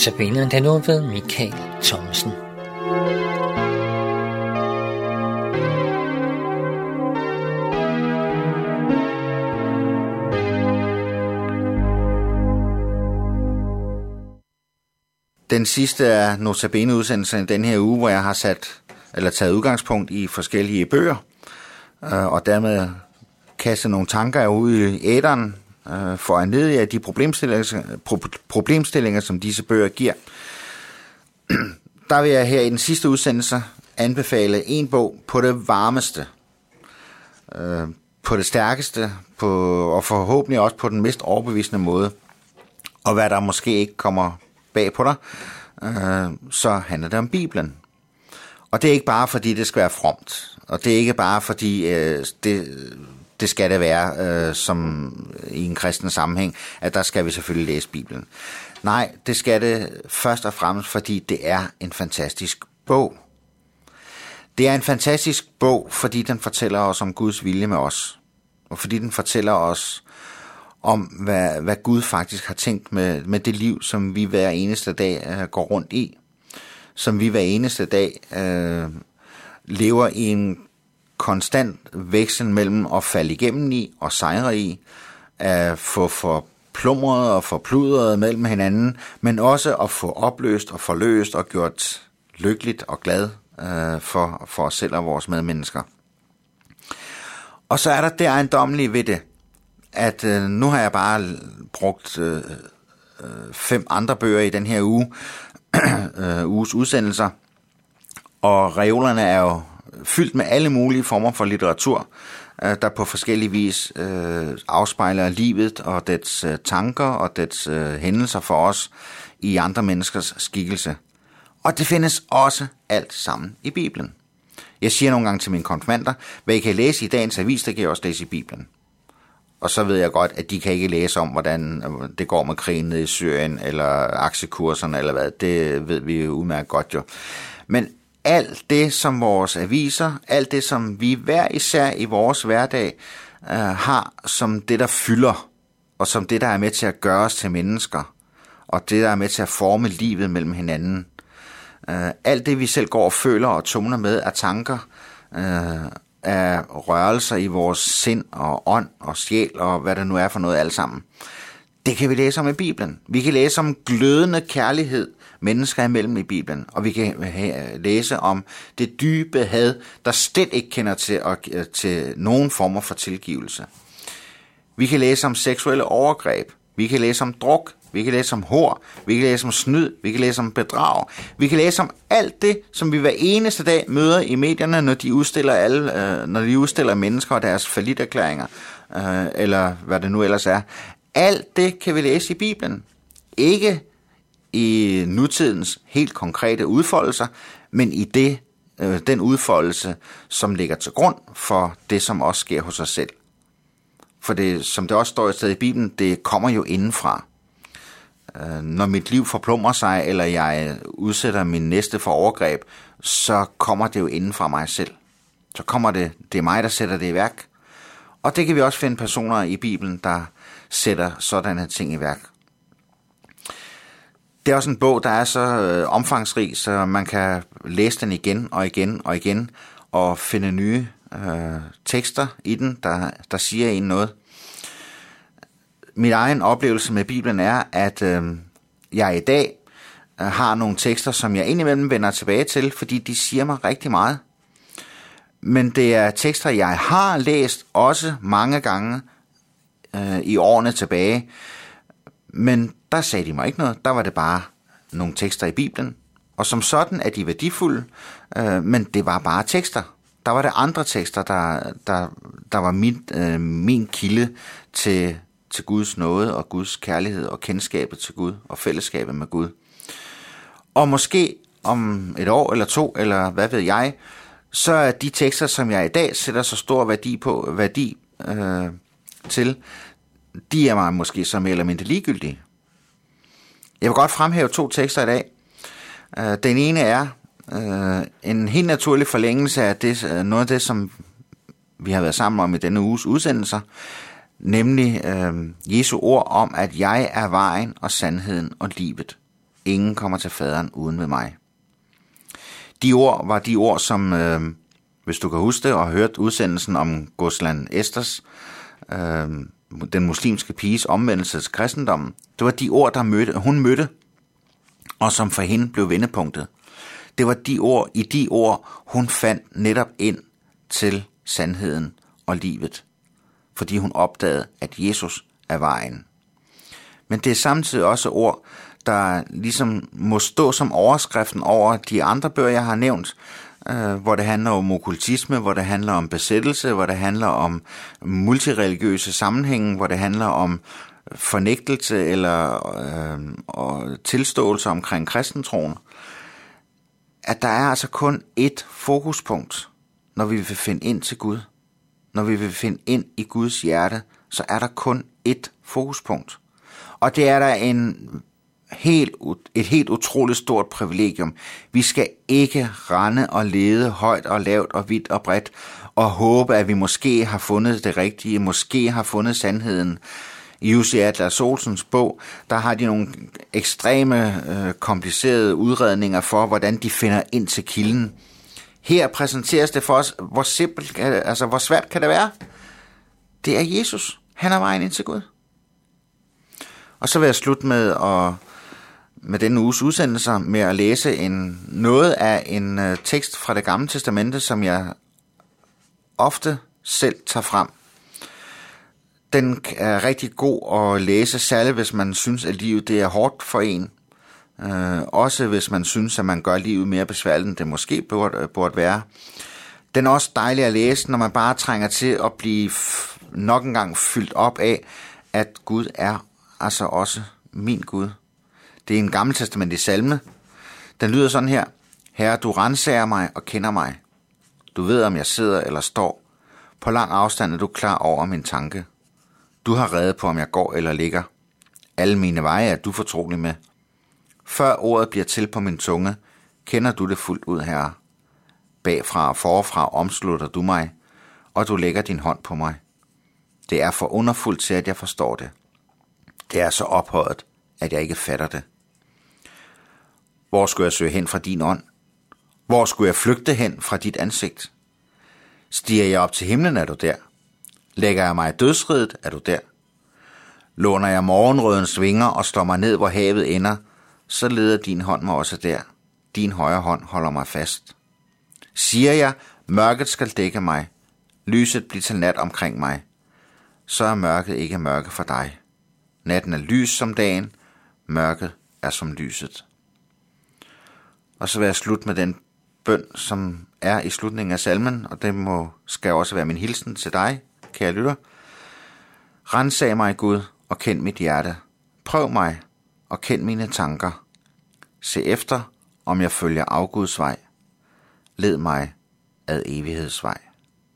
Notabene den nu ved Michael Thomsen. Den sidste er notabene udsendelsen i den her uge, hvor jeg har sat eller taget udgangspunkt i forskellige bøger, øh, og dermed kaste nogle tanker ud i æderen øh, for at af de problemstillinger, problemstillinger, som disse bøger giver. Der vil jeg her i den sidste udsendelse anbefale en bog på det varmeste, øh, på det stærkeste, på, og forhåbentlig også på den mest overbevisende måde. Og hvad der måske ikke kommer bag på dig, øh, så handler det om Bibelen. Og det er ikke bare fordi, det skal være fromt, og det er ikke bare fordi, øh, det, det skal det være øh, som i en kristen sammenhæng, at der skal vi selvfølgelig læse Bibelen. Nej, det skal det først og fremmest, fordi det er en fantastisk bog. Det er en fantastisk bog, fordi den fortæller os om Guds vilje med os. Og fordi den fortæller os om, hvad, hvad Gud faktisk har tænkt med, med det liv, som vi hver eneste dag øh, går rundt i. Som vi hver eneste dag øh, lever i en konstant veksel mellem at falde igennem i og sejre i, at få forplumret og forpludret mellem hinanden, men også at få opløst og forløst og gjort lykkeligt og glad øh, for, for os selv og vores medmennesker. Og så er der det ejendommelige ved det, at øh, nu har jeg bare brugt øh, øh fem andre bøger i den her uge, øh, uges udsendelser, og reolerne er jo fyldt med alle mulige former for litteratur, øh, der på forskellige vis øh, afspejler livet og dets øh, tanker og dets øh, hændelser for os i andre menneskers skikkelse. Og det findes også alt sammen i Bibelen. Jeg siger nogle gange til mine konfirmander, hvad I kan læse i dagens avis, det kan I også læse i Bibelen. Og så ved jeg godt, at de kan ikke læse om, hvordan øh, det går med krigen nede i Syrien, eller aktiekurserne, eller hvad. Det ved vi jo udmærket godt jo. Men alt det, som vores aviser, alt det, som vi hver især i vores hverdag øh, har som det, der fylder, og som det, der er med til at gøre os til mennesker, og det, der er med til at forme livet mellem hinanden. Øh, alt det, vi selv går og føler og tumler med af tanker, øh, af rørelser i vores sind og ånd og sjæl og hvad det nu er for noget alt sammen. Det kan vi læse om i Bibelen. Vi kan læse om glødende kærlighed mennesker imellem i Bibelen, og vi kan læse om det dybe had, der slet ikke kender til, øh, til nogen former for tilgivelse. Vi kan læse om seksuelle overgreb, vi kan læse om druk, vi kan læse om hår, vi kan læse om snyd, vi kan læse om bedrag. Vi kan læse om alt det, som vi hver eneste dag møder i medierne, når de udstiller, alle, øh, når de udstiller mennesker og deres faliderklæringer, øh, eller hvad det nu ellers er. Alt det kan vi læse i Bibelen. Ikke i nutidens helt konkrete udfoldelser, men i det, øh, den udfoldelse, som ligger til grund for det, som også sker hos os selv. For det, som det også står i stedet i Bibelen, det kommer jo indenfra. Øh, når mit liv forplummer sig, eller jeg udsætter min næste for overgreb, så kommer det jo indenfra mig selv. Så kommer det, det er mig, der sætter det i værk. Og det kan vi også finde personer i Bibelen, der sætter sådanne ting i værk. Det er også en bog, der er så øh, omfangsrig, så man kan læse den igen og igen og igen, og finde nye øh, tekster i den, der, der siger en noget min egen oplevelse med Bibelen er, at øh, jeg i dag øh, har nogle tekster, som jeg indimellem vender tilbage til, fordi de siger mig rigtig meget. Men det er tekster, jeg har læst også mange gange øh, i årene tilbage. Men der sagde de mig ikke noget. Der var det bare nogle tekster i Bibelen. Og som sådan er de værdifulde, øh, men det var bare tekster. Der var det andre tekster, der, der, der var min, øh, min kilde til, til Guds nåde og Guds kærlighed og kendskabet til Gud og fællesskabet med Gud. Og måske om et år eller to, eller hvad ved jeg, så er de tekster, som jeg i dag sætter så stor værdi på, værdi øh, til, de er mig måske så mere eller mindre ligegyldige. Jeg vil godt fremhæve to tekster i dag. Øh, den ene er øh, en helt naturlig forlængelse af det, øh, noget af det, som vi har været sammen om i denne uges udsendelser, nemlig øh, Jesu ord om, at jeg er vejen og sandheden og livet. ingen kommer til faderen uden ved mig. De ord var de ord, som, øh, hvis du kan huske det og har hørt udsendelsen om Gosland Esters, øh, Øhm, den muslimske piges omvendelse til kristendommen, det var de ord, der mødte, hun mødte, og som for hende blev vendepunktet. Det var de ord, i de ord, hun fandt netop ind til sandheden og livet, fordi hun opdagede, at Jesus er vejen. Men det er samtidig også ord, der ligesom må stå som overskriften over de andre bøger, jeg har nævnt, øh, hvor det handler om okkultisme, hvor det handler om besættelse, hvor det handler om multireligiøse sammenhænge, hvor det handler om fornægtelse eller øh, og tilståelse omkring kristentroen. At der er altså kun ét fokuspunkt, når vi vil finde ind til Gud. Når vi vil finde ind i Guds hjerte, så er der kun ét fokuspunkt. Og det er der en helt, et helt utroligt stort privilegium. Vi skal ikke rende og lede højt og lavt og vidt og bredt og håbe, at vi måske har fundet det rigtige, måske har fundet sandheden. I Jussi Atlas Olsens bog, der har de nogle ekstreme, øh, komplicerede udredninger for, hvordan de finder ind til kilden. Her præsenteres det for os, hvor simpelt, altså hvor svært kan det være? Det er Jesus. Han er vejen ind til Gud. Og så vil jeg slutte med at med denne uges udsendelser med at læse en, noget af en øh, tekst fra det gamle testamente, som jeg ofte selv tager frem. Den er rigtig god at læse, særligt hvis man synes, at livet det er hårdt for en. Øh, også hvis man synes, at man gør livet mere besværligt, end det måske burde, øh, burde være. Den er også dejlig at læse, når man bare trænger til at blive nok en gang fyldt op af, at Gud er altså også min Gud. Det er en gammeltestamentlig salme. Den lyder sådan her. Herre, du renser mig og kender mig. Du ved, om jeg sidder eller står. På lang afstand er du klar over min tanke. Du har reddet på, om jeg går eller ligger. Alle mine veje er du fortrolig med. Før ordet bliver til på min tunge, kender du det fuldt ud, herre. Bagfra og forfra omslutter du mig, og du lægger din hånd på mig. Det er for underfuldt til, at jeg forstår det. Det er så ophøjet, at jeg ikke fatter det. Hvor skulle jeg søge hen fra din ånd? Hvor skulle jeg flygte hen fra dit ansigt? Stiger jeg op til himlen, er du der. Lægger jeg mig i dødsridet, er du der. Låner jeg morgenrødens vinger og slår mig ned, hvor havet ender, så leder din hånd mig også der. Din højre hånd holder mig fast. Siger jeg, mørket skal dække mig, lyset bliver til nat omkring mig, så er mørket ikke mørke for dig. Natten er lys som dagen, mørket er som lyset. Og så vil jeg slutte med den bøn, som er i slutningen af salmen, og det må, skal også være min hilsen til dig, kære lytter. Rensag mig, Gud, og kend mit hjerte. Prøv mig, og kend mine tanker. Se efter, om jeg følger afguds vej. Led mig ad evighedsvej.